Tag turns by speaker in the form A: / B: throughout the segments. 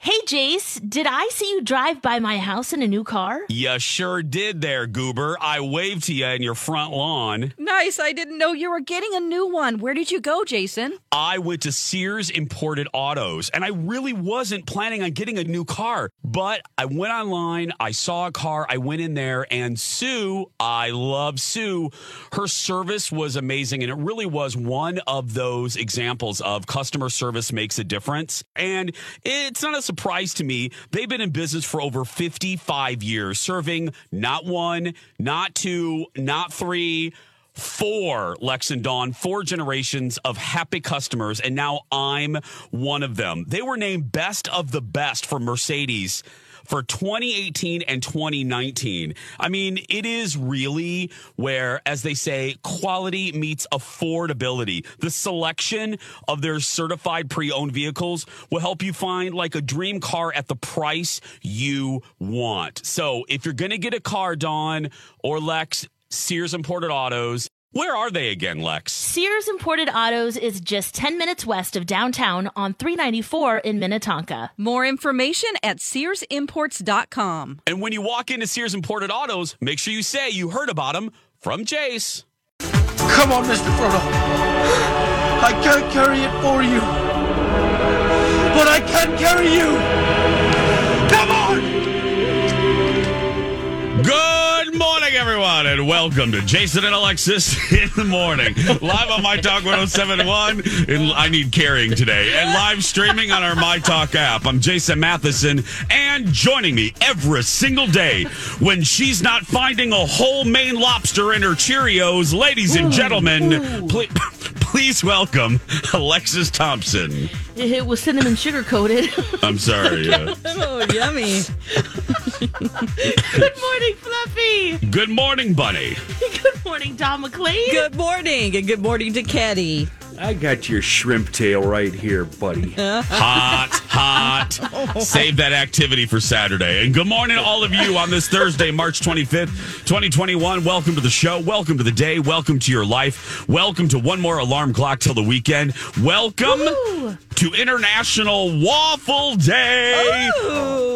A: Hey, Jace, did I see you drive by my house in a new car?
B: You sure did there, Goober. I waved to you in your front lawn.
C: Nice. I didn't know you were getting a new one. Where did you go, Jason?
B: I went to Sears Imported Autos, and I really wasn't planning on getting a new car. But I went online, I saw a car, I went in there, and Sue, I love Sue, her service was amazing. And it really was one of those examples of customer service makes a difference. And it's not a surprise to me. They've been in business for over 55 years, serving not one, not two, not three, four, Lex and Dawn, four generations of happy customers. And now I'm one of them. They were named best of the best for Mercedes for 2018 and 2019. I mean, it is really where, as they say, quality meets affordability. The selection of their certified pre owned vehicles will help you find like a dream car at the price you want. So if you're going to get a car, Dawn or Lex, Sears Imported Autos, where are they again, Lex?
A: Sears Imported Autos is just 10 minutes west of downtown on 394 in Minnetonka.
C: More information at SearsImports.com.
B: And when you walk into Sears Imported Autos, make sure you say you heard about them from Jace.
D: Come on, Mr. Frodo. I can't carry it for you. But I can carry you.
B: Everyone, and welcome to Jason and Alexis in the morning. Live on My Talk 1071. And I need carrying today. And live streaming on our My Talk app. I'm Jason Matheson, and joining me every single day when she's not finding a whole Maine lobster in her Cheerios, ladies and gentlemen, please, please welcome Alexis Thompson.
A: It was cinnamon sugar coated.
B: I'm sorry.
C: Oh, yummy.
A: Good morning, Fluffy.
B: good morning, Bunny.
A: Good morning, Don McLean.
C: Good morning, and good morning to Caddy.
E: I got your shrimp tail right here, buddy.
B: Hot, hot. Oh. Save that activity for Saturday. And good morning all of you on this Thursday, March 25th, 2021. Welcome to the show. Welcome to the day. Welcome to your life. Welcome to one more alarm clock till the weekend. Welcome to International Waffle Day.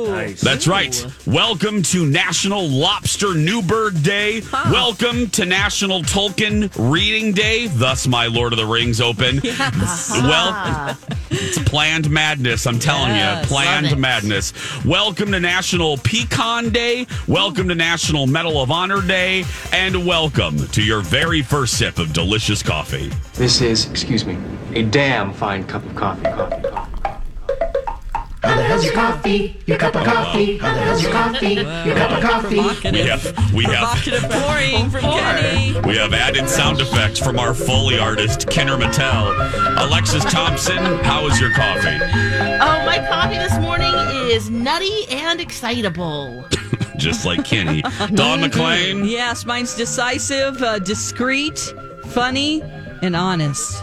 E: Nice.
B: That's right. Welcome to National Lobster Newburg Day. Welcome to National Tolkien Reading Day. Thus, my Lord of the Rings open. Well, it's planned madness. I'm telling
C: Yes.
B: you, planned madness. Welcome to National Pecan Day. Welcome to National Medal of Honor Day. And welcome to your very first sip of delicious coffee.
F: This is, excuse me, a damn fine cup of coffee. Coffee, coffee.
G: How the hell's your coffee? Your cup of coffee. How the hell's your coffee? Your cup of coffee.
B: We have we have
C: Provocative pouring from Kenny.
B: We have added sound effects from our Foley artist, Kenner Mattel. Alexis Thompson, how is your coffee?
A: Oh, my coffee this morning is nutty and excitable.
B: Just like Kenny. Don McLean,
C: Yes, mine's decisive, uh, discreet, funny, and honest.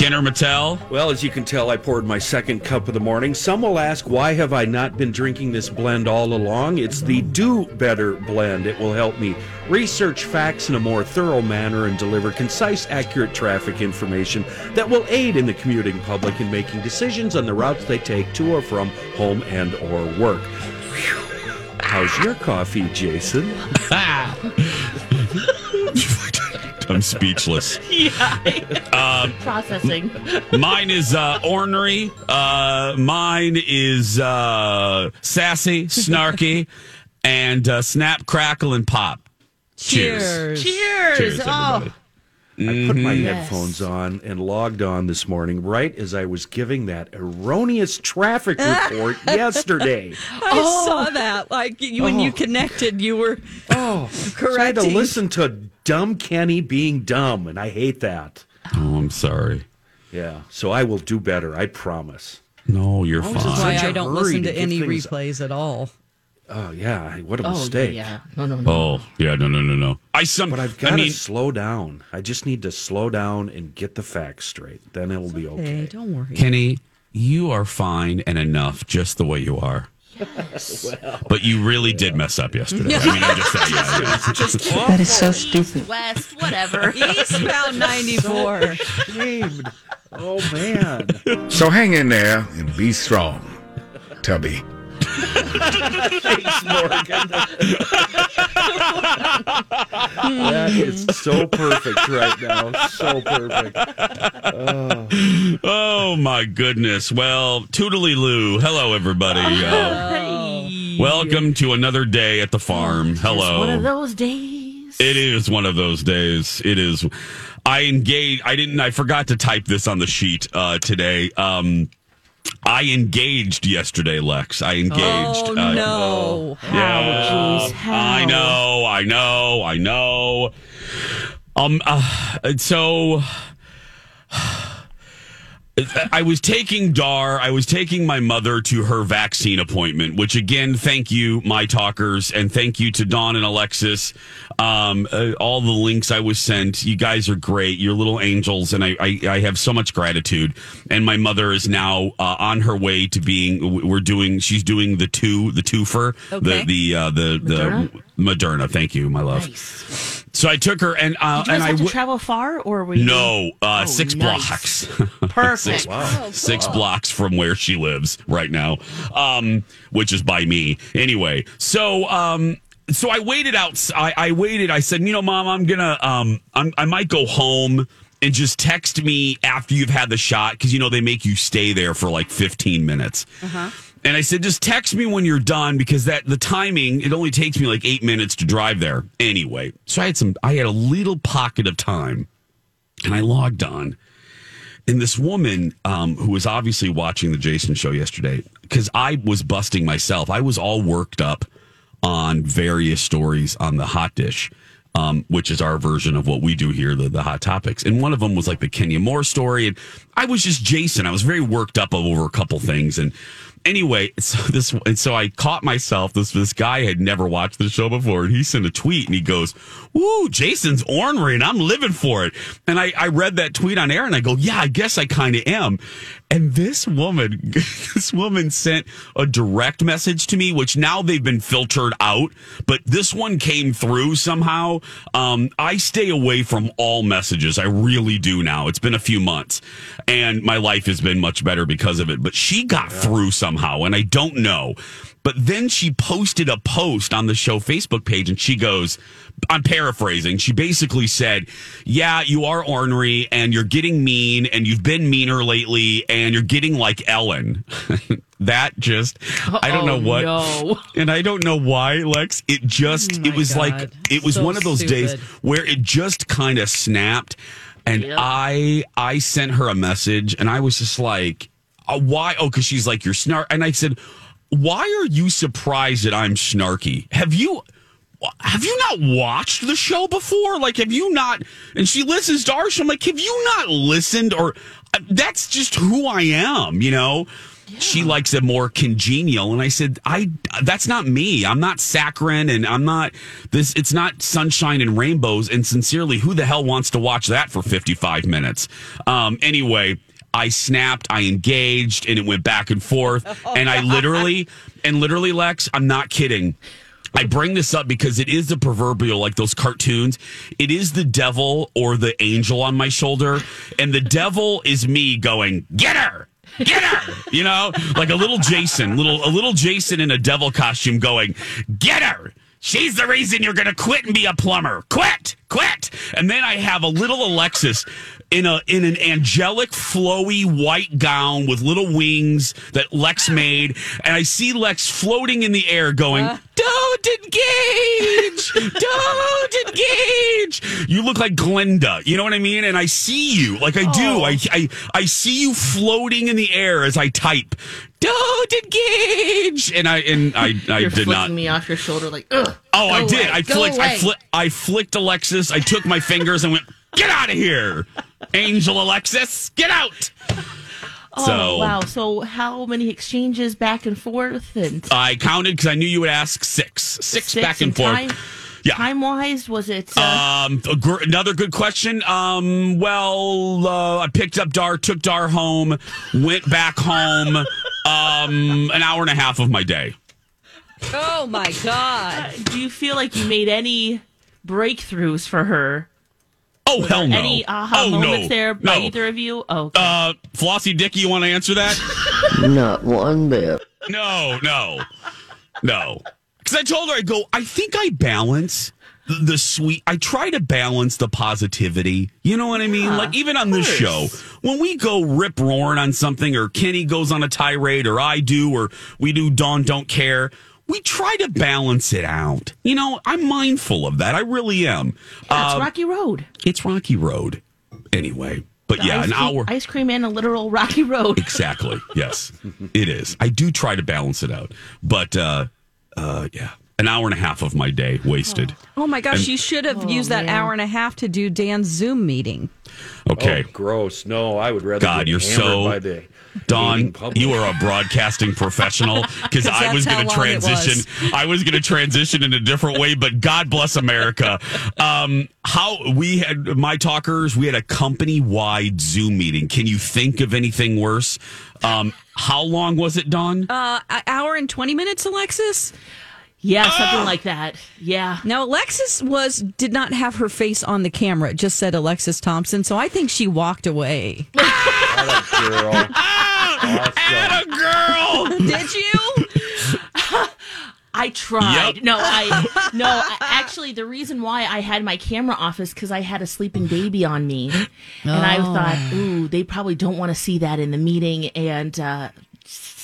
B: Kenner Mattel.
E: Well, as you can tell, I poured my second cup of the morning. Some will ask, why have I not been drinking this blend all along? It's the Do Better blend. It will help me research facts in a more thorough manner and deliver concise, accurate traffic information that will aid in the commuting public in making decisions on the routes they take to or from home and or work. Whew. How's your coffee, Jason?
B: I'm speechless.
A: Yeah. Processing.
B: Mine is uh, ornery. Uh, mine is uh, sassy, snarky, and uh, snap, crackle, and pop. Cheers.
C: Cheers.
B: Cheers,
C: oh,
B: everybody.
E: I put my mm-hmm.
A: Yes.
E: headphones on and logged on this morning right as I was giving that erroneous traffic report yesterday.
C: I saw oh. that. Like you, when you oh. connected, you were
E: Oh, so I had to listen to dumb Kenny being dumb, and I hate that.
B: Oh, I'm sorry.
E: Yeah, so I will do better. I promise.
B: No, you're
E: is
B: fine.
E: it
C: why
E: such a
C: I don't listen
E: to
C: to any
E: things-
C: replays at all.
E: Oh yeah, what a
A: Oh,
E: mistake.
A: yeah. No, no, no.
B: Oh, yeah, no, no, no, no. I some.
E: But I've got
B: I
E: to
B: mean,
E: slow down. I just need to slow down and get the facts straight. Then it'll be
C: Hey,
E: okay.
C: don't worry.
B: Kenny, you are fine and enough just the way you are. Yes. But you really did mess up yesterday. I mean, I'm just saying. Yeah, yeah.
G: That is so stupid.
A: West, whatever.
C: Eastbound 94.
E: Shamed. Oh man.
H: So hang in there and be strong, Tubby.
E: Thanks, Morgan. that is so perfect right now. So perfect.
B: Oh my goodness. Well, toodly loo. Hello, everybody. Uh,
A: Hey.
B: welcome to another day at the farm. Hello.
A: One of those days.
B: It is one of those days. It is. I engaged. I didn't. I forgot to type this on the sheet uh, today. Um, I engaged yesterday, Lex. I engaged.
C: Oh,
B: uh,
C: no.
B: Yeah,
A: jeez, how?
B: I know. I know. I know. Um. Uh, so. I was taking Dar, I was taking my mother to her vaccine appointment, which again, thank you, my talkers, and thank you to Dawn and Alexis. Um, uh, all the links I was sent, you guys are great. You're little angels, and I, I, I have so much gratitude. And my mother is now uh, on her way to being. We're doing. She's doing the two, the twofer,
C: Okay.
B: the the uh, the the Moderna. Thank you, my love.
A: Nice.
B: So I took her, and uh,
A: Did you guys
B: and I
A: have to
B: w-
A: travel far, or were you?
B: no, uh,
A: Oh,
B: six
A: nice.
B: blocks.
A: Perfect.
B: six blocks from where she lives right now, um, which is by me anyway. So, um, so I waited out. I, I waited. I said, you know, mom, I'm gonna, um, I'm, I might go home and just text me after you've had the shot because you know they make you stay there for like 15 minutes. And I said, just text me when you're done because that the timing it only takes me like eight minutes to drive there anyway. So I had some. I had a little pocket of time, and I logged on. And this woman um, who was obviously watching the Jason show yesterday, because I was busting myself, I was all worked up on various stories on the hot dish, um, which is our version of what we do here, the, the hot topics. And one of them was like the Kenya Moore story. And I was just Jason. I was very worked up over a couple things. And anyway, so this, and so I caught myself. This this guy had never watched the show before, and he sent a tweet, and he goes, "Woo, Jason's ornery, and I'm living for it." And I I read that tweet on air, and I go, "Yeah, I guess I kind of am." And this woman, this woman sent a direct message to me, which now they've been filtered out, but this one came through somehow. Um, I stay away from all messages. I really do now. It's been a few months, and my life has been much better because of it. But she got through somehow, and I don't know. But then she posted a post on the show Facebook page, and she goes, I'm paraphrasing. She basically said, Yeah, you are ornery and you're getting mean and you've been meaner lately and you're getting like Ellen. that just, I don't know what.
A: no.
B: And I don't know why, Lex. It just,
C: Oh
B: it was like, it was
C: So
B: one of those days where it just kind of snapped. And
A: Yep.
B: I, I sent her a message and I was just like, uh, why? Oh, because she's like, you're snark. And I said, why are you surprised that I'm snarky? Have you, have you not watched the show before? Like, have you not? And she listens to our show. I'm like, have you not listened? Or that's just who I am, you know? She likes it more congenial. And I said, I, that's not me. I'm not saccharine and I'm not this, it's not sunshine and rainbows. And sincerely, who the hell wants to watch that for 55 minutes? Um, anyway, I snapped, I engaged, and it went back and forth. Oh. and I literally, and literally, Lex, I'm not kidding. I bring this up because it is the proverbial, like those cartoons. It is the devil or the angel on my shoulder. And the devil is me going, get her, get her, you know, like a little Jason, little, a little Jason in a devil costume going, get her. She's the reason you're going to quit and be a plumber. Quit, quit. And then I have a little Alexis in a in an angelic, flowy white gown with little wings that Lex made, and I see Lex floating in the air, going, uh. "Don't engage, don't engage." You look like Glinda, you know what I mean? And I see you, like I do. I I I see you floating in the air as I type. Don't engage, and I and I I
I: You're
B: did not.
I: me off your shoulder like, ugh.
B: Oh, I did.
I: away,
B: I
I: go
B: flicked. I flicked. I flicked Alexis. I took my fingers and went, "Get out of here, Angel Alexis! Get out!"
I: Oh
B: so
I: wow! So how many exchanges back and forth and
B: I counted because I knew you would ask six, six, back and forth.
I: Time,
B: Yeah.
I: Time wise, was it? Uh,
B: Um, a gr- another good question. Um, well, uh, I picked up Dar, took Dar home, went back home. Um, an hour and a half of my day.
C: Oh my god!
I: do you feel like you made any breakthroughs for her?
B: Oh hell no!
I: Any aha
B: oh
I: moments
B: no!
I: there by
B: no.
I: either of you? Oh,
B: Uh, Flossie Dicky, you want to answer that?
J: Not one bit.
B: No, no, no. Because I told her, I go, I think I balance the, the sweet. I try to balance the positivity. You know what I mean?
I: Yeah,
B: like even on this
I: course.
B: show, when we go rip roaring on something, or Kenny goes on a tirade, or I do, or we do Dawn don't care. We try to balance it out. You know, I'm mindful of that. I really am.
I: yeah, it's
B: Um,
I: Rocky Road.
B: it's Rocky Road. Anyway, but
I: The
B: yeah, an
I: cream,
B: hour.
I: Ice cream and a literal Rocky Road.
B: Exactly. Yes, it is. I do try to balance it out, but uh, uh, yeah, an hour and a half of my day wasted.
C: Oh my gosh!
B: And-
C: you should have
I: Oh,
C: used that hour and a half to do Dan's Zoom meeting.
B: Okay,
E: Oh, gross. No, I would rather.
B: God,
E: get
B: you're
E: hammered
B: so
E: by the
B: Don.
E: hating public.
B: You are a broadcasting professional because I was
C: that's
B: going to
C: how long it
B: transition. I was going to transition in a different way, but God bless America. Um, how we had my talkers, we had a company wide Zoom meeting. Can you think of anything worse? Um, how long was it, Don?
C: Uh, an hour and twenty minutes, Alexis.
I: Yeah,
B: Ah!
I: something like that. Yeah.
C: Now Alexis was did not have her face on the camera. It just said Alexis Thompson, so I think she walked away.
E: girl.
B: Atta girl.
C: did you?
I: I tried.
B: Yep.
I: No, I no. Actually, the reason why I had my camera off is because I had a sleeping baby on me, and I
B: Oh.
I: thought, ooh, they probably don't want to see that in the meeting, and uh,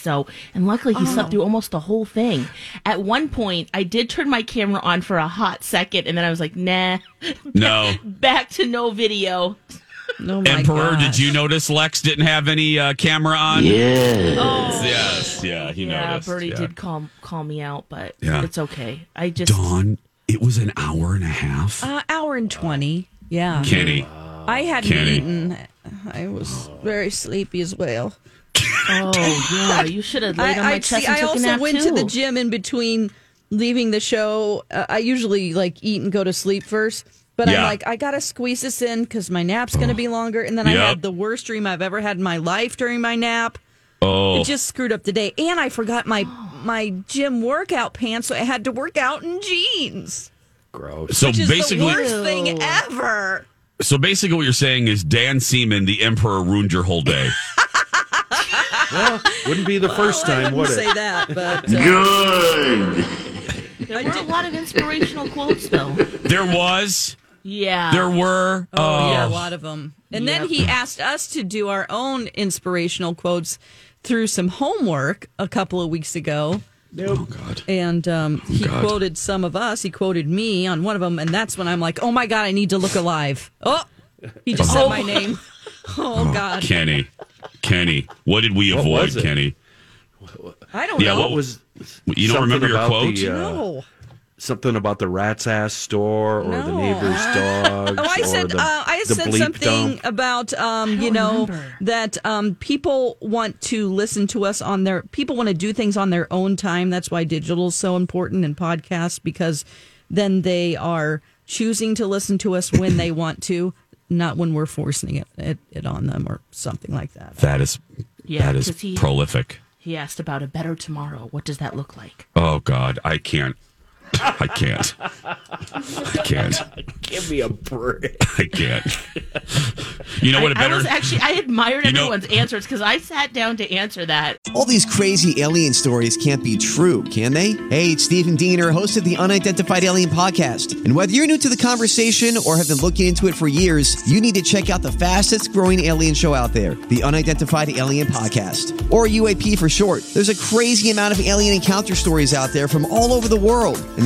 I: so and luckily he
B: Oh.
I: slept through almost the whole thing. At one point, I did turn my camera on for a hot second, and then I was like, nah,
B: No.
I: back to no video.
C: Oh
B: Emperor,
C: gosh.
B: did you notice Lex didn't have any uh, camera on?
J: Yeah.
I: Oh.
B: Yes, yeah, he
I: yeah,
B: noticed.
I: Birdie
B: yeah.
I: did call call me out, but
B: Yeah.
I: it's okay. I just
B: Dawn, it was an hour and a half.
C: Uh, hour and twenty. Yeah.
B: Kenny,
C: I hadn't
B: Kenny.
C: eaten. I was very sleepy as well.
I: Oh yeah, you should have laid on my
C: I,
I: chest
C: see,
I: and
C: I
I: took a
C: also
I: nap
C: went
I: too.
C: to the gym in between leaving the show. Uh, I usually like eat and go to sleep first, but I'm like, I gotta squeeze this in because my nap's gonna be longer. And then I had the worst dream I've ever had in my life during my nap.
B: oh,
C: It just screwed up the day, and I forgot my my gym workout pants, so I had to work out in jeans,
E: Gross.
B: so
C: which is
B: basically,
C: the worst thing ever.
B: so basically, what you're saying is Dan Seaman, the Emperor, ruined your whole day.
E: Well, wouldn't be the first
C: I
E: time,
C: wouldn't say that, but uh,
J: Good.
I: There were a lot of inspirational quotes, though.
B: there was,
I: Yeah.
B: there were.
C: Oh, yeah, a
B: Oh,
C: lot of them. And then he asked us to do our own inspirational quotes through some homework a couple of weeks ago.
B: oh God.
C: And um, he
B: God.
C: quoted some of us. He quoted me on one of them. And that's when I'm like, oh my God, I need to look alive. Oh, he just said my name. Oh, God.
B: Kenny, Kenny, what did we
E: What
B: avoid. Kenny?
C: I don't
B: Yeah,
C: know.
B: what
E: What was?
B: You don't remember your
E: about
B: quote?
E: The, uh,
C: no.
E: something about the rat's ass store or the neighbor's dog.
C: Oh, I said
E: the,
C: uh, I said something
E: dump.
C: about um, you know that um, people want to listen to us on their people want to do things on their own time. That's why digital is so important and podcasts because then they are choosing to listen to us when they want to, not when we're forcing it, it, it on them or something like that.
B: That is
I: Yeah,
B: that is
I: 'cause he-
B: prolific.
I: He asked about a better tomorrow. What does that look like?
B: Oh God, I can't. I can't. I can't.
E: Give me a break.
B: I can't. You know what? A
I: I, I
B: better.
I: was actually I admired
B: You know-
I: everyone's answers because I sat down to answer that.
K: All these crazy alien stories can't be true, can they? Hey, it's Stephen Diener, host of the Unidentified Alien Podcast. And whether you're new to the conversation or have been looking into it for years, you need to check out the fastest growing alien show out there, the Unidentified Alien Podcast, or UAP for short. There's a crazy amount of alien encounter stories out there from all over the world. And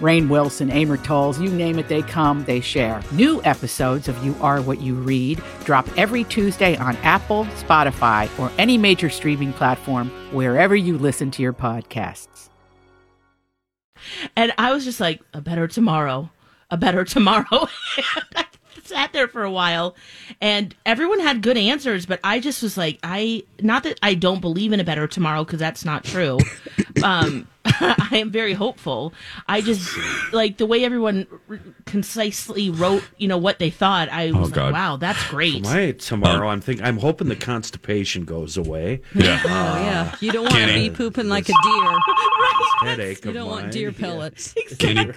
L: Rainn Wilson, Amor Towles, you name it, they come, they share. New episodes of You Are What You Read drop every Tuesday on Apple, Spotify, or any major streaming platform wherever you listen to your podcasts.
I: And I was just like, a better tomorrow, a better tomorrow. I sat there for a while and everyone had good answers, but I just was like, I, not that I don't believe in a better tomorrow because that's not true. um, I am very hopeful. I just like the way everyone r- concisely wrote, you know, what they thought. I was
E: Oh,
I: like,
E: God.
I: wow, that's great.
E: My tomorrow, I'm thinking. I'm hoping the constipation goes away.
B: Yeah.
C: Oh yeah, you don't want to be pooping like a deer. Right.
E: Headache.
C: You don't want
E: mine.
C: deer
E: Yeah.
C: pellets.
B: Can you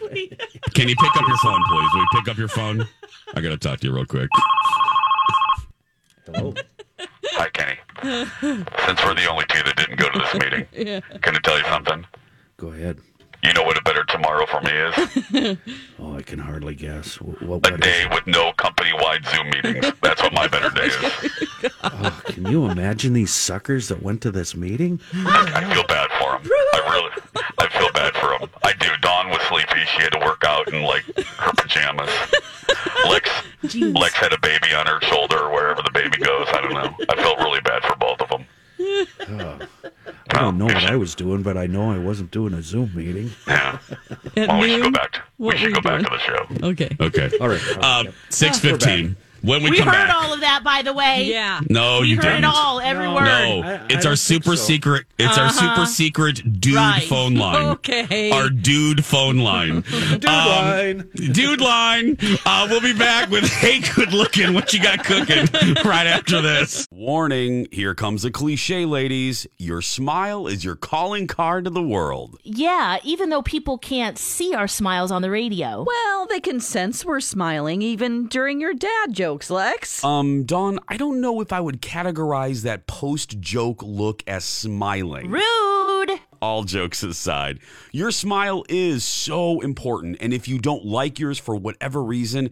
B: can you pick up your phone, please? Will you pick up your phone? I gotta talk to you real quick.
E: Hello.
M: Hi, Kenny. Since we're the only two that didn't go to this meeting,
C: Yeah.
M: can I tell you something?
E: Go ahead.
M: You know what a better tomorrow for me is?
E: Oh, I can hardly guess. Wh- What,
M: A day
E: it?
M: with no company-wide Zoom meetings. That's what my better day is.
E: Oh, can you imagine these suckers that went to this meeting?
M: I, I feel bad for them. I really, I feel bad for them. I do. Dawn was sleepy. She had to work out in like her pajamas. Lex, Lex had a baby on her shoulder or wherever the baby goes. I don't know. I felt really bad for both of them.
E: Oh, I don't know what I was doing, but I know I wasn't doing a Zoom meeting.
M: Yeah.
C: At
M: Well, we should go
C: noon?
M: back. To, we should go
C: you
M: back to the show.
C: Okay.
B: Okay.
E: All right.
B: Um, six fifteen. When we,
I: We,
B: come
I: heard
B: back.
I: all of that, by the way.
C: Yeah.
B: no,
I: we
B: you
I: heard
B: didn't.
I: it all, every
E: No.
I: word.
B: No,
E: I- I
B: it's
E: don't
B: our super
E: so.
B: secret. It's our
I: Uh-huh.
B: super secret dude
I: Right.
B: phone line.
C: Okay.
B: Our dude phone line.
E: Dude
B: Um,
E: line.
B: Dude line. Uh, we'll be back with Hey Good Looking, what you got cooking right after this. Warning, here comes a cliche, ladies. Your smile is your calling card to the world.
A: Yeah, even though people can't see our smiles on the radio.
C: Well, they can sense we're smiling even during your dad jokes, Lex.
B: Um, Dawn, I don't know if I would categorize that post joke look as smiling.
A: Rude.
B: all jokes aside, your smile is so important. And if you don't like yours for whatever reason,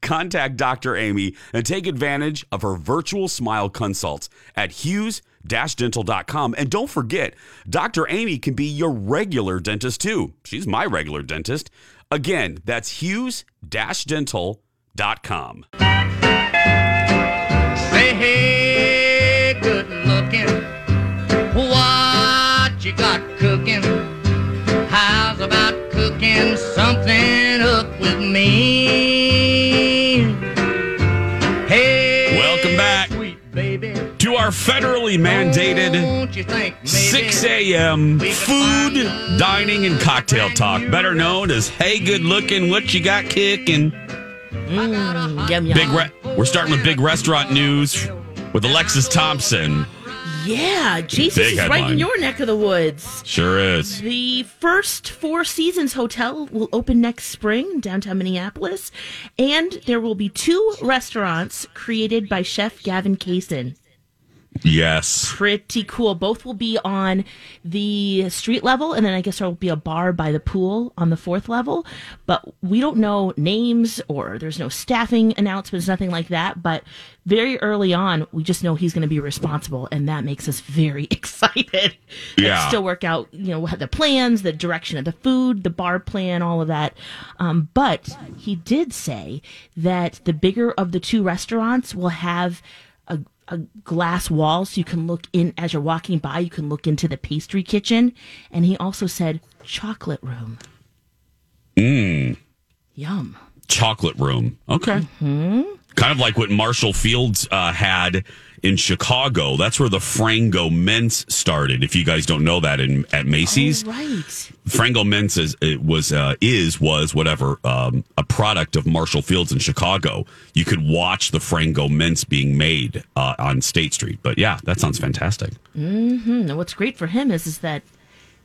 B: Contact Dr. Amy and take advantage of her virtual smile consults at Hughes dental.com. And don't forget, Dr. Amy can be your regular dentist too. She's my regular dentist. Again, that's Hughes dental.com.
G: Say hey, good looking. What
B: you got cooking? How's about cooking something? Federally mandated 6 a.m. food, dining, and cocktail talk, better known as Hey Good Looking, What You Got Kicking.
I: Mm, yum, yum.
B: Big re- We're starting with big restaurant news with Alexis Thompson.
I: yeah, Jesus is right in your neck of the woods.
B: Sure is.
I: The first Four Seasons Hotel will open next spring in downtown Minneapolis, and there will be two restaurants created by Chef Gavin Kaysen.
B: Yes.
I: Pretty cool. Both will be on the street level, and then I guess there will be a bar by the pool on the fourth level. But we don't know names or there's no staffing announcements, nothing like that. But very early on, we just know he's going to be responsible, and that makes us very excited.
B: Yeah.
I: Let's still work out, you know, the plans, the direction of the food, the bar plan, all of that. Um, but he did say that the bigger of the two restaurants will have a, a glass wall so you can look in as you're walking by you can look into the pastry kitchen and he also said chocolate room
B: Mmm.
I: yum
B: Chocolate room. Okay.
I: hmm
B: Kind of like what Marshall Fields uh, had in Chicago. That's where the Frango Mints started. If you guys don't know that, in at Macy's,
I: Oh, right
B: Frango Mints is it was uh, is was whatever um, a product of Marshall Fields in Chicago. You could watch the Frango Mints being made uh, on State Street. But yeah, that sounds fantastic.
I: hmm and what's great for him is is that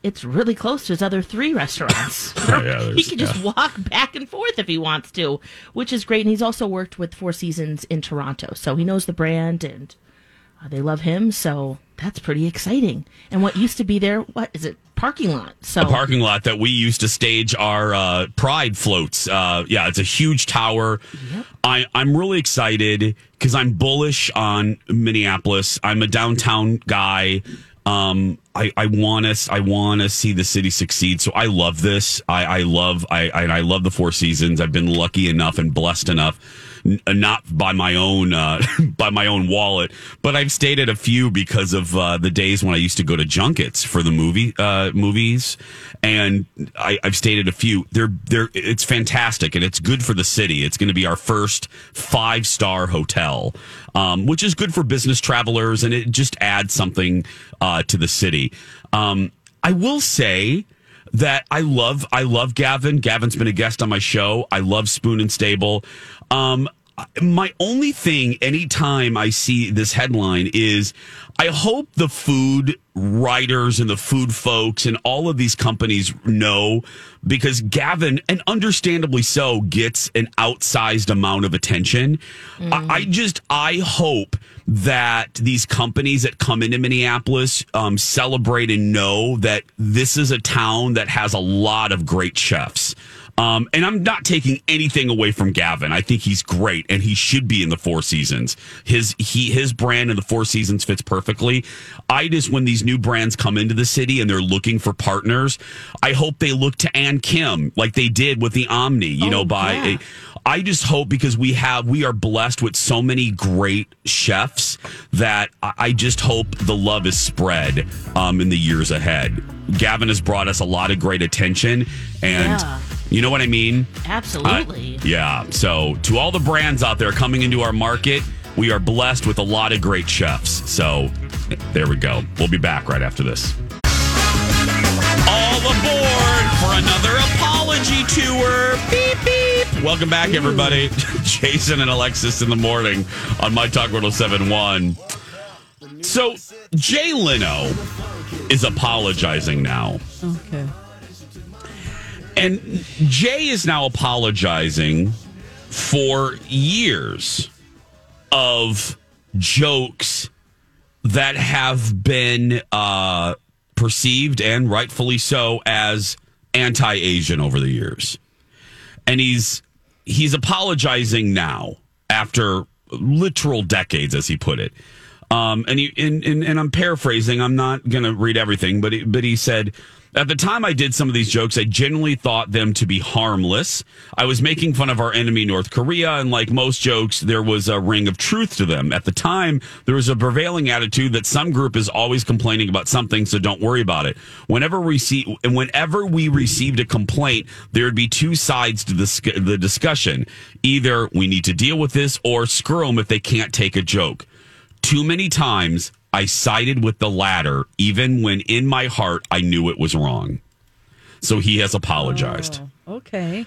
I: it's really close to his other three restaurants
B: Oh, yeah,
I: he can just
B: yeah.
I: walk back and forth if he wants to which is great and he's also worked with four seasons in toronto so he knows the brand and uh, they love him so that's pretty exciting and what used to be there what is it parking lot so
B: a parking lot that we used to stage our uh, pride floats. Uh, yeah, it's a huge tower. I, I'm really excited because I'm bullish on Minneapolis. I'm a downtown guy. Um, I, I want to I want to see the city succeed. So I love this. I, I love I, I I love the Four Seasons. I've been lucky enough and blessed enough not by my own uh, by my own wallet, but I've stayed at a few because of uh, the days when I used to go to junkets for the movie uh, movies, and I, I've stayed at a few. They're they're it's fantastic and it's good for the city. It's going to be our first five star hotel, um, which is good for business travelers, and it just adds something uh, to the city. Um, I will say that I love I love Gavin. Gavin's been a guest on my show. I love Spoon and Stable. Um my only thing anytime I see this headline is I hope the food writers and the food folks and all of these companies know because Gavin, and understandably so, gets an outsized amount of attention. I, I just, I hope that these companies that come into Minneapolis um, celebrate and know that this is a town that has a lot of great chefs. Um, and I'm not taking anything away from Gavin. I think he's great, and he should be in the Four Seasons. His he his brand in the Four Seasons fits perfectly. I just when these new brands come into the city and they're looking for partners, I hope they look to Ann Kim like they did with the Omni. You know, by I just hope because we have we are blessed with so many great chefs that I I just hope the love is spread um, in the years ahead. Gavin has brought us a lot of great attention, and
I: Yeah.
B: You know what I mean.
I: Absolutely.
B: Uh, yeah. So to all the brands out there coming into our market, we are blessed with a lot of great chefs. So there we go. We'll be back right after this. All aboard for another apology tour. Beep beep. Welcome back, everybody. Jason and Alexis in the morning on My Talk 1071. So Jay Leno is apologizing now.
C: Okay.
B: And Jay is now apologizing for years of jokes that have been uh, perceived and rightfully so as anti-Asian over the years. And he's he's apologizing now after literal decades, as he put it. Um, and, he, and, and and I'm paraphrasing. I'm not going to read everything, but but he said, at the time I did some of these jokes, I genuinely thought them to be harmless. I was making fun of our enemy, North Korea, and like most jokes, there was a ring of truth to them. At the time, there was a prevailing attitude that some group is always complaining about something, so don't worry about it. Whenever we see, and whenever we received a complaint, there would be two sides to the, the discussion. Either we need to deal with this, or screw them if they can't take a joke too many times I sided with the latter, even when in my heart I knew it was wrong. So he has apologized.
C: Oh, okay.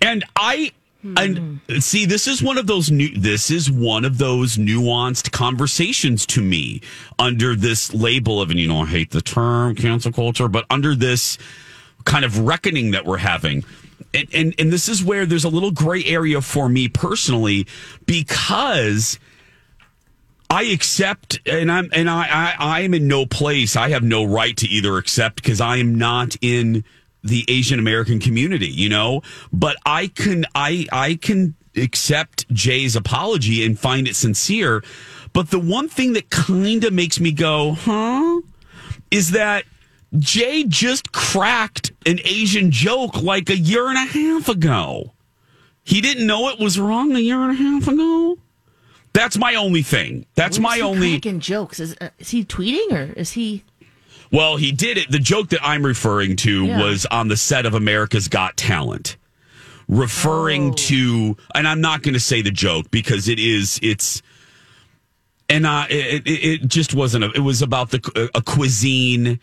B: And I and see this is one of those new this is one of those nuanced conversations to me under this label of and you know I hate the term cancel culture but under this kind of reckoning that we're having and and, and this is where there's a little gray area for me personally because I accept, and I'm and I, I I am in no place. I have no right to either accept because I am not in the Asian American community, you know. But I can I I can accept Jay's apology and find it sincere. But the one thing that kind of makes me go, huh, is that Jay just cracked an Asian joke like a year and a half ago. He didn't know it was wrong a year and a half ago. That's my only thing. That's
I: Where's
B: my only.
I: jokes. Is, uh, is he tweeting or is he?
B: Well, he did it. The joke that I'm referring to
I: Yeah.
B: was on the set of America's Got Talent, referring
I: Oh.
B: to, and I'm not going to say the joke because it is, it's, and uh, it, it, it just wasn't. A, it was about the a cuisine,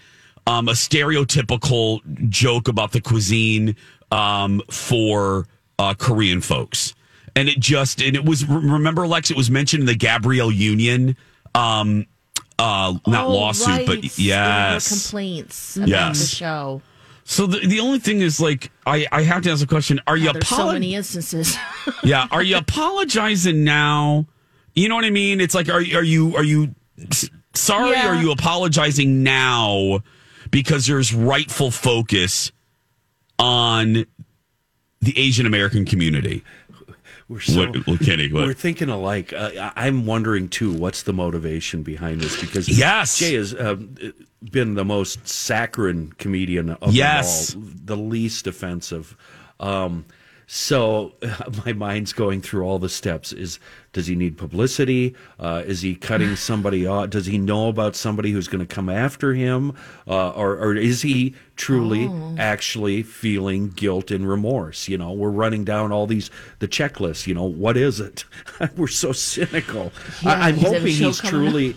B: um, a stereotypical joke about the cuisine um, for uh, Korean folks, and it just and it was. Remember, Lex? It was mentioned in the Gabrielle Union. Um, uh, not
I: Oh,
B: lawsuit,
I: right.
B: but yes,
I: complaints about
B: Yes.
I: the show.
B: So the, the only thing is, like, I, I have to ask a question: Are you
I: There's so
B: apologizing?
I: many instances.
B: yeah, are you apologizing now? You know what I mean? It's like, are are you are you sorry?
I: Yeah.
B: Or are you apologizing now because there's rightful focus on the Asian American community?
E: We're so,
B: What- well, Kenny, what?
E: we're thinking alike. Uh, I'm wondering too, what's the motivation behind this? Because
B: Yes.
E: Jay has um, been the most saccharine comedian of
B: Yes.
E: them all, the least offensive. Um, so my mind's going through all the steps. Is does he need publicity? Uh, is he cutting somebody off? Does he know about somebody who's going to come after him, uh, or, or is he truly
I: Oh.
E: actually feeling guilt and remorse? You know, we're running down all these the checklists. You know, what is it? we're so cynical.
I: Yeah,
E: I, I'm
I: he's got a
E: hoping he's
I: coming up.
E: truly.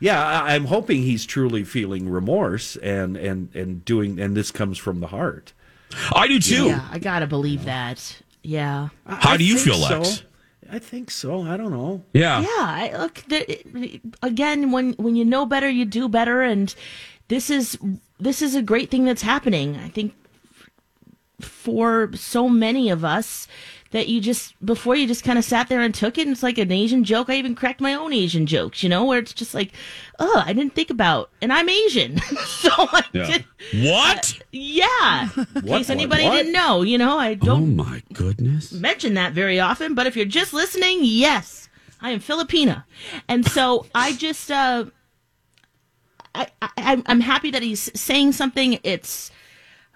E: Yeah, I- I'm hoping he's truly feeling remorse and and and doing, and this comes from the heart.
B: I do too.
I: Yeah, I gotta believe that. Yeah.
B: How
E: I
B: do you
E: think
B: feel,
E: so.
B: Lex?
E: I think so. I don't know.
B: Yeah.
I: Yeah, I, look. The, again, when when you know better, you do better, and this is this is a great thing that's happening. I think for so many of us that you just before you just kind of sat there and took it. And it's like an Asian joke. I even cracked my own Asian jokes, you know, where it's just like, oh, I didn't think about, and I'm Asian, so I
B: Yeah.
I: did.
B: What?
I: Yeah, in case anybody
B: what?
I: didn't know, you know, I
B: Oh
I: don't
B: my goodness.
I: mention that very often, but if you're just listening, yes, I am Filipina, and so I just uh, I, I I'm happy that he's saying something. It's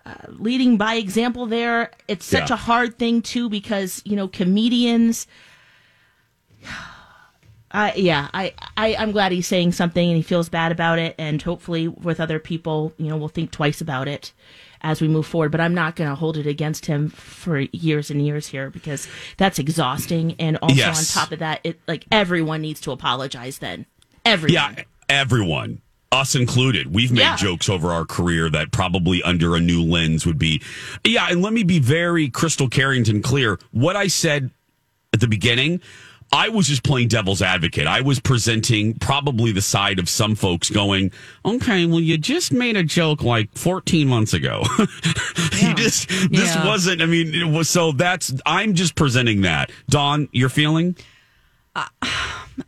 I: uh, leading by example. There, it's such
N: Yeah.
I: a hard thing too because you know comedians. I yeah, I, I I'm glad he's saying something and he feels bad about it, and hopefully with other people, you know, we'll think twice about it as we move forward. But I'm not going to hold it against him for years and years here because that's exhausting. And also
B: Yes.
I: on top of that, it like everyone needs to apologize. Then everyone.
B: Yeah, everyone, us included. We've made
I: Yeah.
B: jokes over our career that probably under a new lens would be. Yeah, and let me be very Krystle Carrington clear. What I said at the beginning, I was just playing devil's advocate. I was presenting probably the side of some folks going, okay, well, you just made a joke like 14 months ago. you just, this
C: Yeah.
B: wasn't, I mean, it was, so that's, I'm just presenting that. Dawn, your feeling?
C: Uh,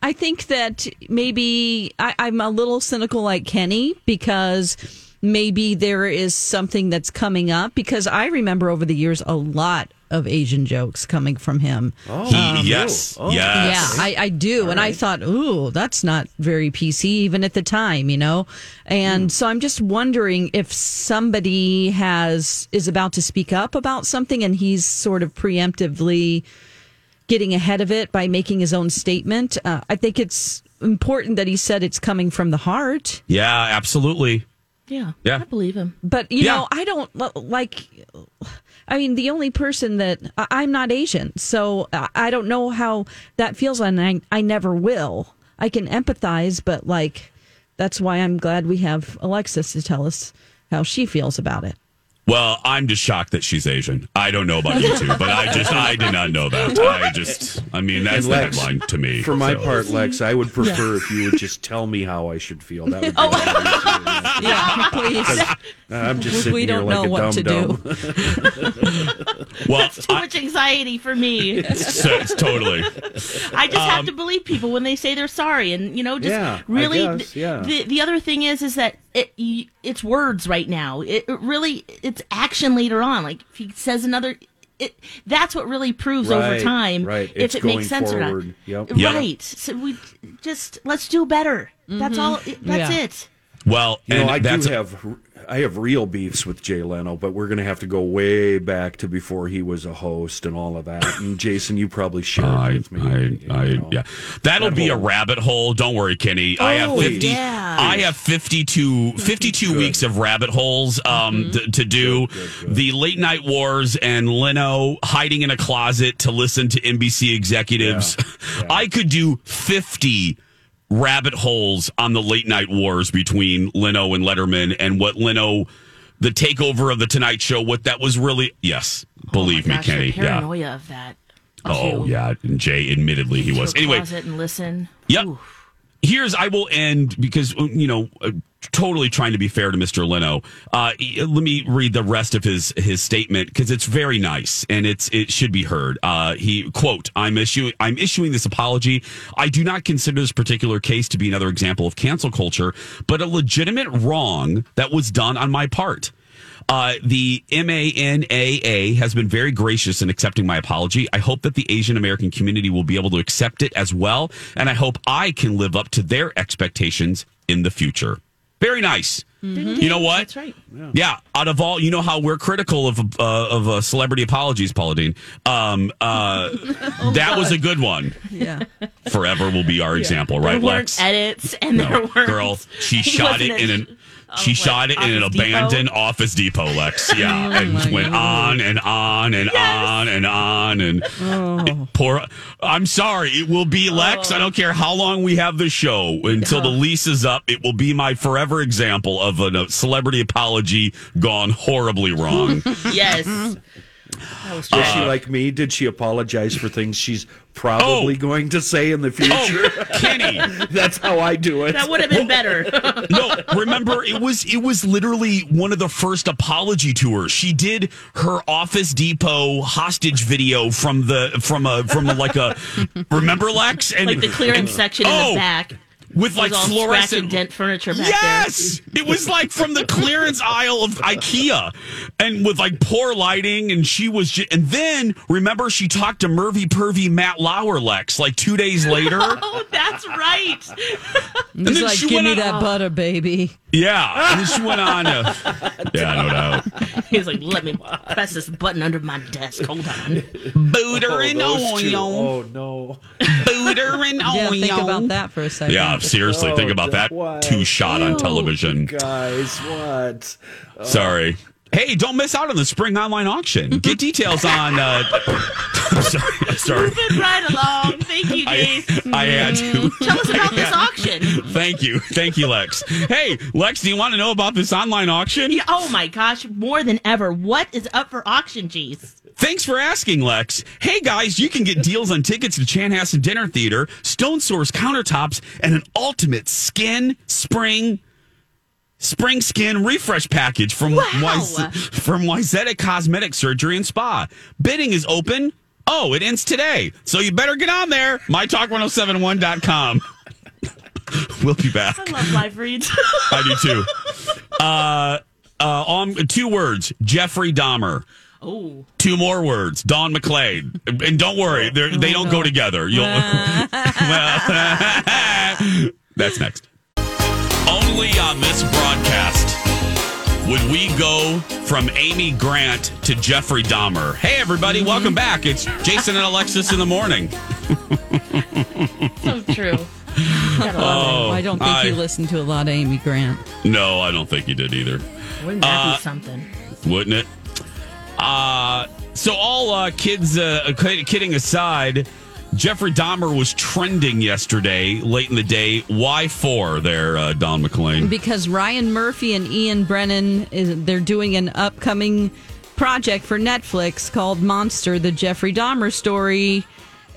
C: I think that maybe I, I'm a little cynical like Kenny because maybe there is something that's coming up because I remember over the years a lot of Asian jokes coming from him.
B: Oh, He- yes,
C: Oh,
B: yes.
C: Yeah, I, I do. and I thought, ooh, that's not very PC even at the time, you know? And hmm. so I'm just wondering if somebody has is about to speak up about something and he's sort of preemptively getting ahead of it by making his own statement. Uh, I think it's important that he said it's coming from the heart.
B: Yeah, absolutely.
I: Yeah.
B: Yeah.
I: I believe him.
C: But you
B: Yeah.
C: know, I don't like. I mean, the only person that I- I'm not Asian, so I- I don't know how that feels, and I I never will. I can empathize, but like that's why I'm glad we have Alexis to tell us how she feels about it.
B: Well, I'm just shocked that she's Asian. I don't know about you two, but I just I did not know that. I just I mean that's
E: And
B: the
E: Lex,
B: headline to me.
E: For my
B: so.
E: part, Lex, I would prefer if you would just tell me how I should feel. That would be
I: Oh.
C: Yeah, please.
E: I'm just
C: We-
E: sitting
C: we
E: here
C: don't
E: like
C: know
E: a
C: what to
E: dumb
C: do.
B: Well,
I: Too much anxiety for me.
B: so, totally.
I: I just have
B: Um,
I: to believe people when they say they're sorry, and you know, just
E: Yeah,
I: really.
E: guess, yeah.
I: The the other thing is, is that it it's words right now. It, it really it's action later on. Like if he says another, it that's what really proves over time
E: right.
I: if
E: It's
I: it makes
E: going
I: sense or not.
E: Yep. Yep.
I: Right. So we just let's do better. That's mm-hmm. all. That's
E: Yeah.
I: it.
B: Well,
E: You know,
B: and
E: I do
B: that's
E: have I have real beefs with Jay Leno, but we're going to have to go way back to before he was a host and all of that. And Jason, you probably shared
B: I,
E: with me.
B: I, I, yeah, that'll
E: That
B: be a rabbit hole. Don't worry, Kenny. I have
E: Oh,
B: fifty.
E: yeah.
B: I have 52, 52 weeks of rabbit holes um, th- to do. The late night wars and Leno hiding in a closet to listen to NBC executives. I could do fifty rabbit holes on the late night wars between Leno and Letterman and what Leno. The takeover of the Tonight Show, what that was really, yes, oh believe me,
I: Gosh, the
B: Kenny. Yeah.
I: of that.
B: Oh,
I: too.
B: yeah. And Jay, admittedly, he was. Anyway,
I: and listen.
B: Yep. Here's I will end because you know uh, totally trying to be fair to Mr. Leno. Uh, let me read the rest of his his statement because it's very nice and it's it should be heard. Uh, he quote I'm issuing I'm issuing this apology. I do not consider this particular case to be another example of cancel culture, but a legitimate wrong that was done on my part. Uh, the MANAA has been very gracious in accepting my apology. I hope that the Asian American community will be able to accept it as well. And I hope I can live up to their expectations in the future. Very nice. You know what?
I: That's right.
B: Yeah. out of all, you know how we're critical of uh, of uh, celebrity apologies, Paula Deen. Um, uh, that was a good one.
C: Yeah.
B: Forever will be our example, right,
I: there
B: Lex?
I: edits, and
B: No,
I: there weren't.
B: girl, she shot it in an. She shot it in an
I: Depot?
B: abandoned Office Depot, Lex. Yeah,
I: Oh
B: and went on and on and on and on and
I: Oh.
B: poor. I'm sorry, it will be Lex. Oh. I don't care how long we have the show until the uh-huh. lease is up. It will be my forever example of a celebrity apology gone horribly wrong.
I: yes. That was true.
E: Was she like me? Did she apologize for things she's probably oh. going to say in the oh, future?
B: Kenny,
E: that's how I do it.
I: that would have been better.
B: no, remember it was it was literally one of the first apology tours. She did her Office Depot hostage video from the from a from a, like a remember Lex and
I: like the clearance
B: and-
I: section in
B: oh,
I: the back.
B: With like
I: all
B: fluorescent
I: dent furniture back
B: yes, it was like from the clearance aisle of IKEA, and with like poor lighting. And she was, ju- and then remember she talked to Mervy Pervy Matt Lauer Lex like two days later.
I: Oh, that's right.
B: And
C: He's
B: then
C: like,
B: she
C: give
B: went
C: me
B: on-
C: that butter, baby.
B: yeah, and then she went on to yeah, no doubt.
I: He was like, let me press this button under my desk. Hold on.
B: Booter oh, and
E: those two.
B: oil.
E: Oh no!
B: Booter and
C: Yeah,
B: oil.
C: think about that for a second.
B: Yeah, seriously, think oh, about that. Two shot on television.
E: Guys, what?
B: Sorry. Hey, don't miss out on the spring online auction. Get details on. Uh, I'm sorry. I'm sorry.
I: Moving right along. Thank you,
B: I,
I: Jace.
B: I had to.
I: Tell us about this auction.
B: Thank you. Thank you, Lex. Hey, Lex, do you want to know about this online auction?
I: Yeah, oh my gosh, more than ever. What is up for auction, Jace?
B: Thanks for asking, Lex. Hey, guys, you can get deals on tickets to Chanhassen Dinner Theater, Stone Source countertops, and an ultimate skin spring spring skin refresh package from
I: Wow.
B: From Wayzata Cosmetic Surgery and Spa. Bidding is open. Oh, it ends today. So you better get on there. MyTalk1071.com. we'll be back.
I: I love live reads.
B: I do too. Uh, uh, um, two words: Jeffrey Dahmer.
I: oh.
B: Two more words: Don McClade. And don't worry, they're, they don't go together. You'll. well, that's next. Only on this broadcast would we go from Amy Grant to Jeffrey Dahmer. Hey, everybody, welcome back. It's Jason and Alexis in the morning.
I: So true.
B: Oh,
C: I don't think
B: I-
C: you listened to a lot of Amy Grant.
B: No, I don't think you did either.
I: Wouldn't that
B: uh,
I: be something?
B: wouldn't it? Uh, so all uh, kids, uh, kidding aside, Jeffrey Dahmer was trending yesterday, late in the day. Why for there, uh, Don McLean?
C: because Ryan Murphy and Ian Brennan is they're doing an upcoming project for Netflix called Monster: The Jeffrey Dahmer Story.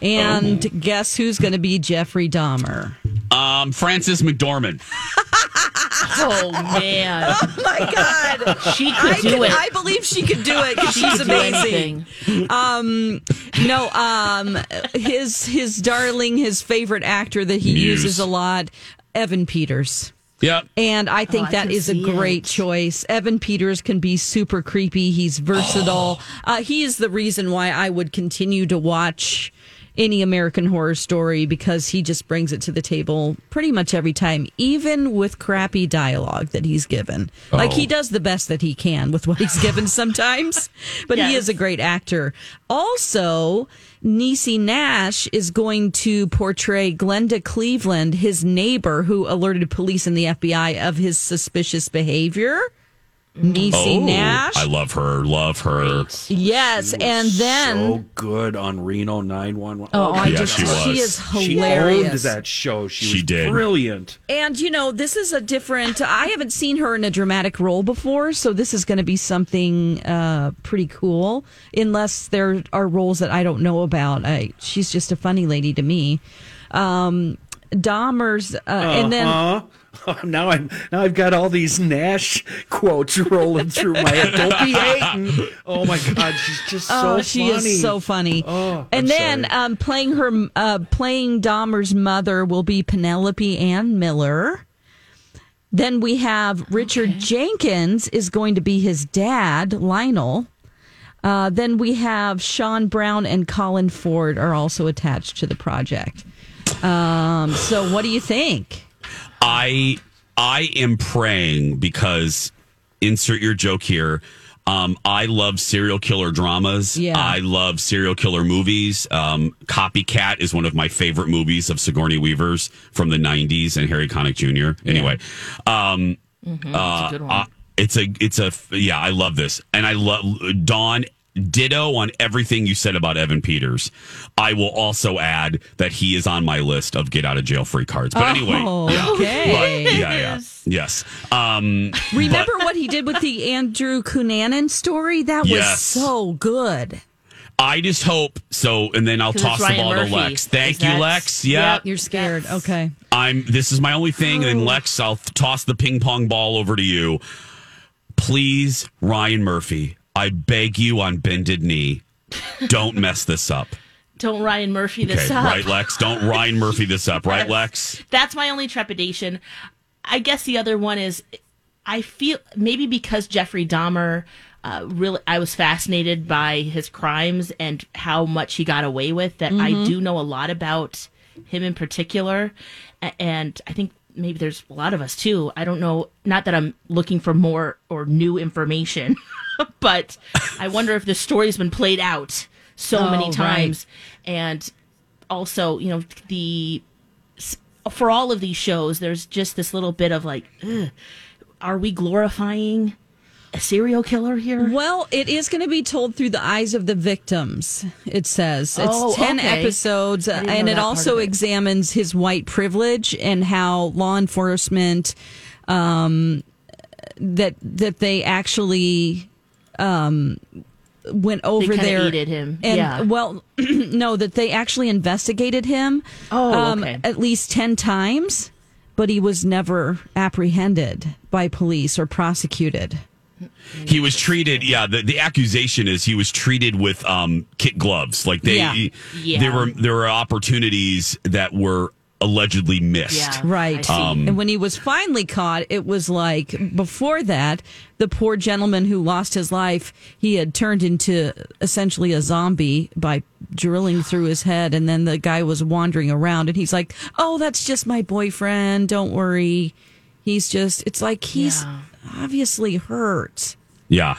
C: And
B: Oh.
C: guess who's going to be Jeffrey Dahmer?
B: Um, Frances McDormand.
I: Oh man.
C: Oh my god.
I: She could
C: I
I: do
C: can-
I: it.
C: I believe she could do it because
I: She
C: she's amazing. Um, no, um, his his darling, his favorite actor that he
B: Muse.
C: uses a lot, Evan Peters.
B: Yep.
C: And I think
I: Oh,
C: that
I: can
C: is a great
I: it.
C: choice. Evan Peters can be super creepy. He's versatile. Uh, he is the reason why I would continue to watch any American horror story because he just brings it to the table pretty much every time, even with crappy dialogue that he's given. Like
B: Oh.
C: he does the best that he can with what he's given sometimes, but he is a great actor. Also, Niecy Nash is going to portray Glenda Cleveland, his neighbor who alerted police and the FBI of his suspicious behavior. Niecy Nash.
B: Oh, I love her. Love her.
C: yes, and then
E: so good on Reno 911.
C: Oh, I
B: Yeah,
C: just
B: she was.
C: she is
E: She
C: hilarious.
E: owned that show. She,
B: She
E: was
B: did.
E: brilliant.
C: And you know, this is a different. I haven't seen her in a dramatic role before, so this is going to be something uh, pretty cool. Unless there are roles that I don't know about. I, she's just a funny lady to me. Um, Dahmer's, uh, and then
E: Uh-huh. now I'm now I've got all these Nash quotes rolling through my head. Don't be hating. Oh my God, she's just so
C: oh, she
E: funny.
C: is so funny.
E: Oh,
C: and
E: I'm
C: then
E: sorry.
C: um, playing her, uh, playing Dahmer's mother will be Penelope Ann Miller. Then we have Richard Jenkins is going to be his dad, Lionel. Uh, then we have Shaun Brown and Colin Ford are also attached to the project. Um, so, what do you think?
B: I I am praying because insert your joke here. Um, I love serial killer dramas.
C: Yeah.
B: I love serial killer movies. Um, Copycat is one of my favorite movies of Sigourney Weaver's from the '90s and Harry Connick Jr. Anyway, um,
I: Mm-hmm. a good one.
B: uh, it's a it's a yeah. I love this, and I love Dawn. Ditto on everything you said about Evan Peters. I will also add that he is on my list of get out of jail free cards. But anyway,
C: Oh,
B: yeah.
C: okay.
B: But- yeah, yeah, yes. Um,
C: Remember what he did with the Andrew Cunanan story? That was
B: Yes.
C: so good.
B: I just hope so. And then I'll toss the
I: Ryan
B: ball to Lex. Thank
I: Is
B: you,
I: that-
B: Lex. Yeah,
I: Yep.
C: You're scared. Okay.
B: I'm. This is my only thing. And then Lex, I'll toss the ping pong ball over to you. Please, Ryan Murphy. I beg you on bended knee. Don't mess this up.
I: Don't Ryan Murphy this
B: Okay,
I: up.
B: right, Lex. Don't Ryan Murphy this up, right, Lex?
I: That's my only trepidation. I guess the other one is I feel maybe because Jeffrey Dahmer uh, really I was fascinated by his crimes and how much he got away with that I
C: Mhm.
I: do know a lot about him in particular and I think maybe there's a lot of us too. I don't know not that I'm looking for more or new information but I wonder if the story's been played out so
C: Oh,
I: many
C: right.
I: times and also, you know, the for all of these shows, there's just this little bit of like, are we glorifying a serial killer here?
C: Well, it is going to be told through the eyes of the victims. It says it's ten
I: okay.
C: episodes, and it also
I: it.
C: examines his white privilege and how law enforcement um, that that they actually um, went over
I: kinda
C: there
I: aided him.
C: and
I: Yeah.
C: well, no, that they actually investigated him.
I: Oh,
C: um,
I: okay.
C: at least ten times, but he was never apprehended by police or prosecuted.
B: He was treated. Yeah, the, the accusation is he was treated with um, kit gloves. Like they,
C: Yeah.
I: Yeah.
B: there were there were opportunities that were allegedly missed.
C: Right.
B: Um,
C: and when he was finally caught, it was like before that, the poor gentleman who lost his life, he had turned into essentially a zombie by drilling through his head. And then the guy was wandering around and he's like, Oh, that's just my boyfriend. Don't worry. He's just, it's like he's obviously hurt.
B: Yeah.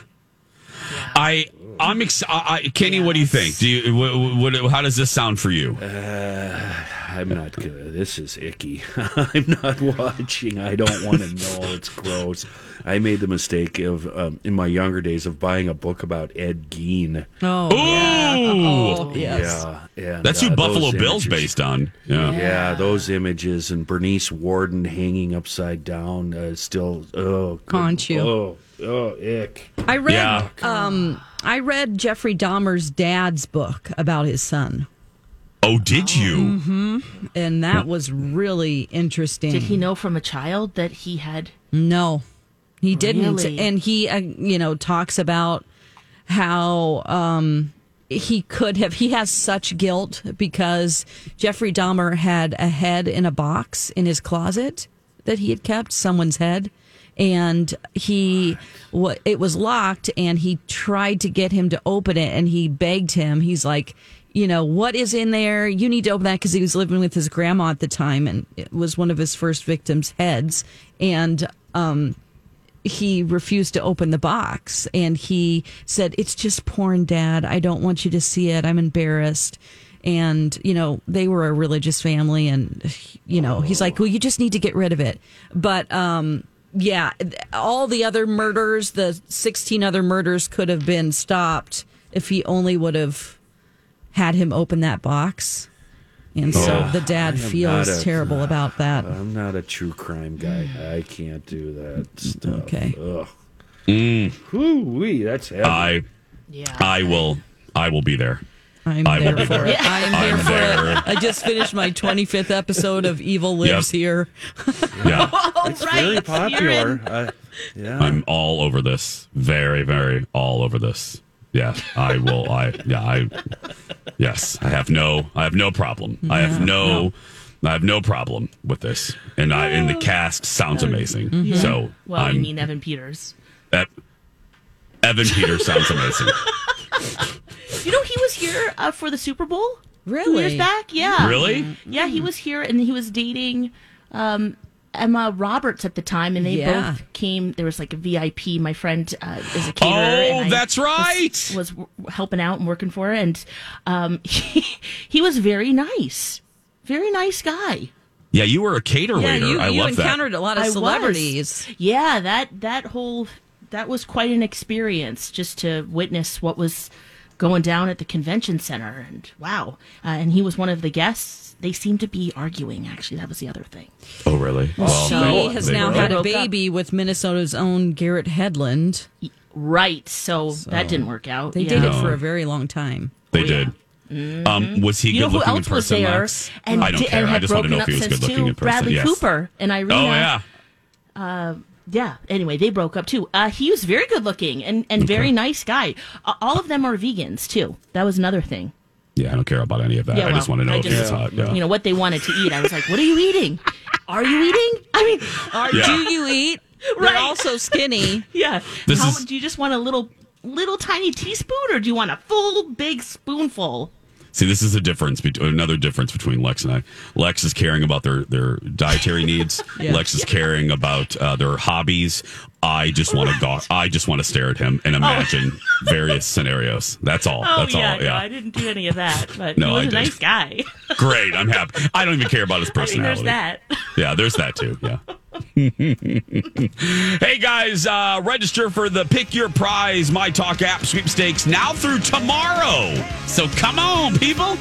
B: I I'm ex- I, I, Kenny. What do you think? Do you what, what, how does this sound for you?
E: Uh, I'm not good. This is icky. I'm not watching. I don't want to know. It's gross. I made the mistake of um, in my younger days of buying a book about Ed Gein.
C: Oh, yeah. Oh, yes.
E: Yeah, and,
B: That's who
E: uh,
B: Buffalo Bill's
E: images-
B: based on. Yeah.
E: Yeah. those images and Bernice Worden hanging upside down uh, still. Oh, good-
C: Haunt you.
E: Oh, oh, ick.
C: I read
B: Yeah.
C: um I read Jeffrey Dahmer's dad's book about his son.
B: Oh, did you?
C: Mm-hmm. And that was really interesting.
I: Did he know from a child that he had?
C: No, he didn't.
I: Really?
C: And he, uh, you know, talks about how um, he could have. He has such guilt because Jeffrey Dahmer had a head in a box in his closet that he had kept someone's head. And he, what it was locked, and he tried to get him to open it, and he begged him. He's like, you know, what is in there? You need to open that because he was living with his grandma at the time, and it was one of his first victims' heads. And um, he refused to open the box, and he said, "It's just porn, Dad. I don't want you to see it. I'm embarrassed." And you know, they were a religious family, and you know, he's like, "Well, you just need to get rid of it." But um, yeah, all the other murders, the 16 other murders, could have been stopped if he only would have had him open that box. And so
E: Oh,
C: the dad feels
E: a-
C: terrible about that.
E: I'm not a true crime guy. I can't do that stuff.
C: Okay.
E: Ugh.
B: Mm.
E: Whoo-wee, that's heavy.
B: I, yeah. I will, I will be there.
C: I'm
B: I will
C: there for
B: there.
C: it. I am there
B: I'm
C: for
B: there.
C: it. I just finished my 25th episode of Evil Lives Here.
B: Yeah.
E: it's very popular. Uh, yeah.
B: I'm all over this. Very, very all over this. Yeah, I will. I yeah. I yes. I have no. I have no problem. I have
I: Yeah.
B: no. I have no problem with this, and I and the cast sounds amazing.
I: Yeah.
B: So
I: well,
B: I'm
I: you mean Evan Peters?
B: Ev- Evan Peters sounds amazing.
I: You know, he was here uh, for the Super Bowl. Two
C: Really?
I: years back, yeah.
B: Really?
I: Yeah, he was here, and he was dating um, Emma Roberts at the time, and they
C: Yeah.
I: both came. There was like a VIP. My friend uh, is a caterer.
B: Oh,
I: and
B: that's right.
I: Was, was helping out and working for her, and um, he, he was very nice, very nice guy.
B: Yeah, you were a cater
C: Yeah,
B: waiter.
C: you,
B: I
C: you
B: love that.
C: encountered a lot of
I: I was.
C: celebrities.
I: Yeah, that that whole that was quite an experience just to witness what was going down at the convention center and wow. Uh, and he was one of the guests. They seem to be arguing actually. That was the other thing.
B: Oh, really? Well,
C: she
B: they-
C: has now had a
I: Broke up.
C: baby with Minnesota's own Garrett Hedlund.
I: Right. So, that didn't work out.
C: They
I: yeah.
C: dated
B: No.
C: for a very long time.
B: They did. Um, was he
I: You know
B: good
I: who
B: looking in
I: else was
B: person,
I: there?
B: Lex?
I: And,
B: I don't
I: di-
B: care.
I: and
B: I just want to
I: broken
B: know
I: up
B: if he was
I: since
B: good looking
I: too.
B: in person.
I: Bradley
B: yes.
I: Cooper and Irina.
B: Oh yeah.
I: Uh, yeah. Anyway, they broke up too. Uh, he was very good looking and, and very nice guy. Uh, all of them are vegans too. That was another thing.
B: Yeah, I don't care about any of that. I just want to know
I: I
B: if
I: just-
B: he was hot. Yeah.
I: You know what they wanted to eat. I was like, "What are you eating? Are you eating? I mean, are
B: Yeah.
C: Do you eat? They're
I: Right.
C: also skinny.
I: yeah.
B: This
I: How,
B: is-
I: do you just want a little little tiny teaspoon, or do you want a full big spoonful?
B: See, this is a difference between another difference between Lex and I. Lex is caring about their their dietary needs.
C: Yeah.
B: Lex is caring about uh, their hobbies. I just want to go. I just want to stare at him and imagine various scenarios. That's all.
I: Oh
B: That's
I: yeah,
B: all.
I: no,
B: Yeah.
I: I didn't do any of that, but
B: No,
I: he was
B: I
I: a
B: did.
I: nice guy.
B: Great. I'm happy. I don't even care about his
I: I mean,
B: personality.
I: there's that.
B: Yeah, there's that too. Yeah. hey guys, uh, register for the Pick Your Prize My Talk app sweepstakes now through tomorrow. So come on, people.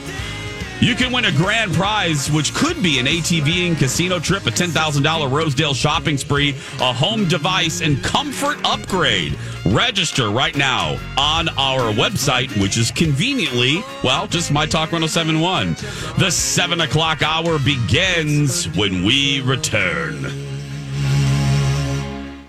B: You can win a grand prize, which could be an ATV and casino trip, a $10,000 Rosedale shopping spree, a home device, and comfort upgrade. Register right now on our website, which is conveniently, well, just My Talk 1071. The 7 o'clock hour begins when we return.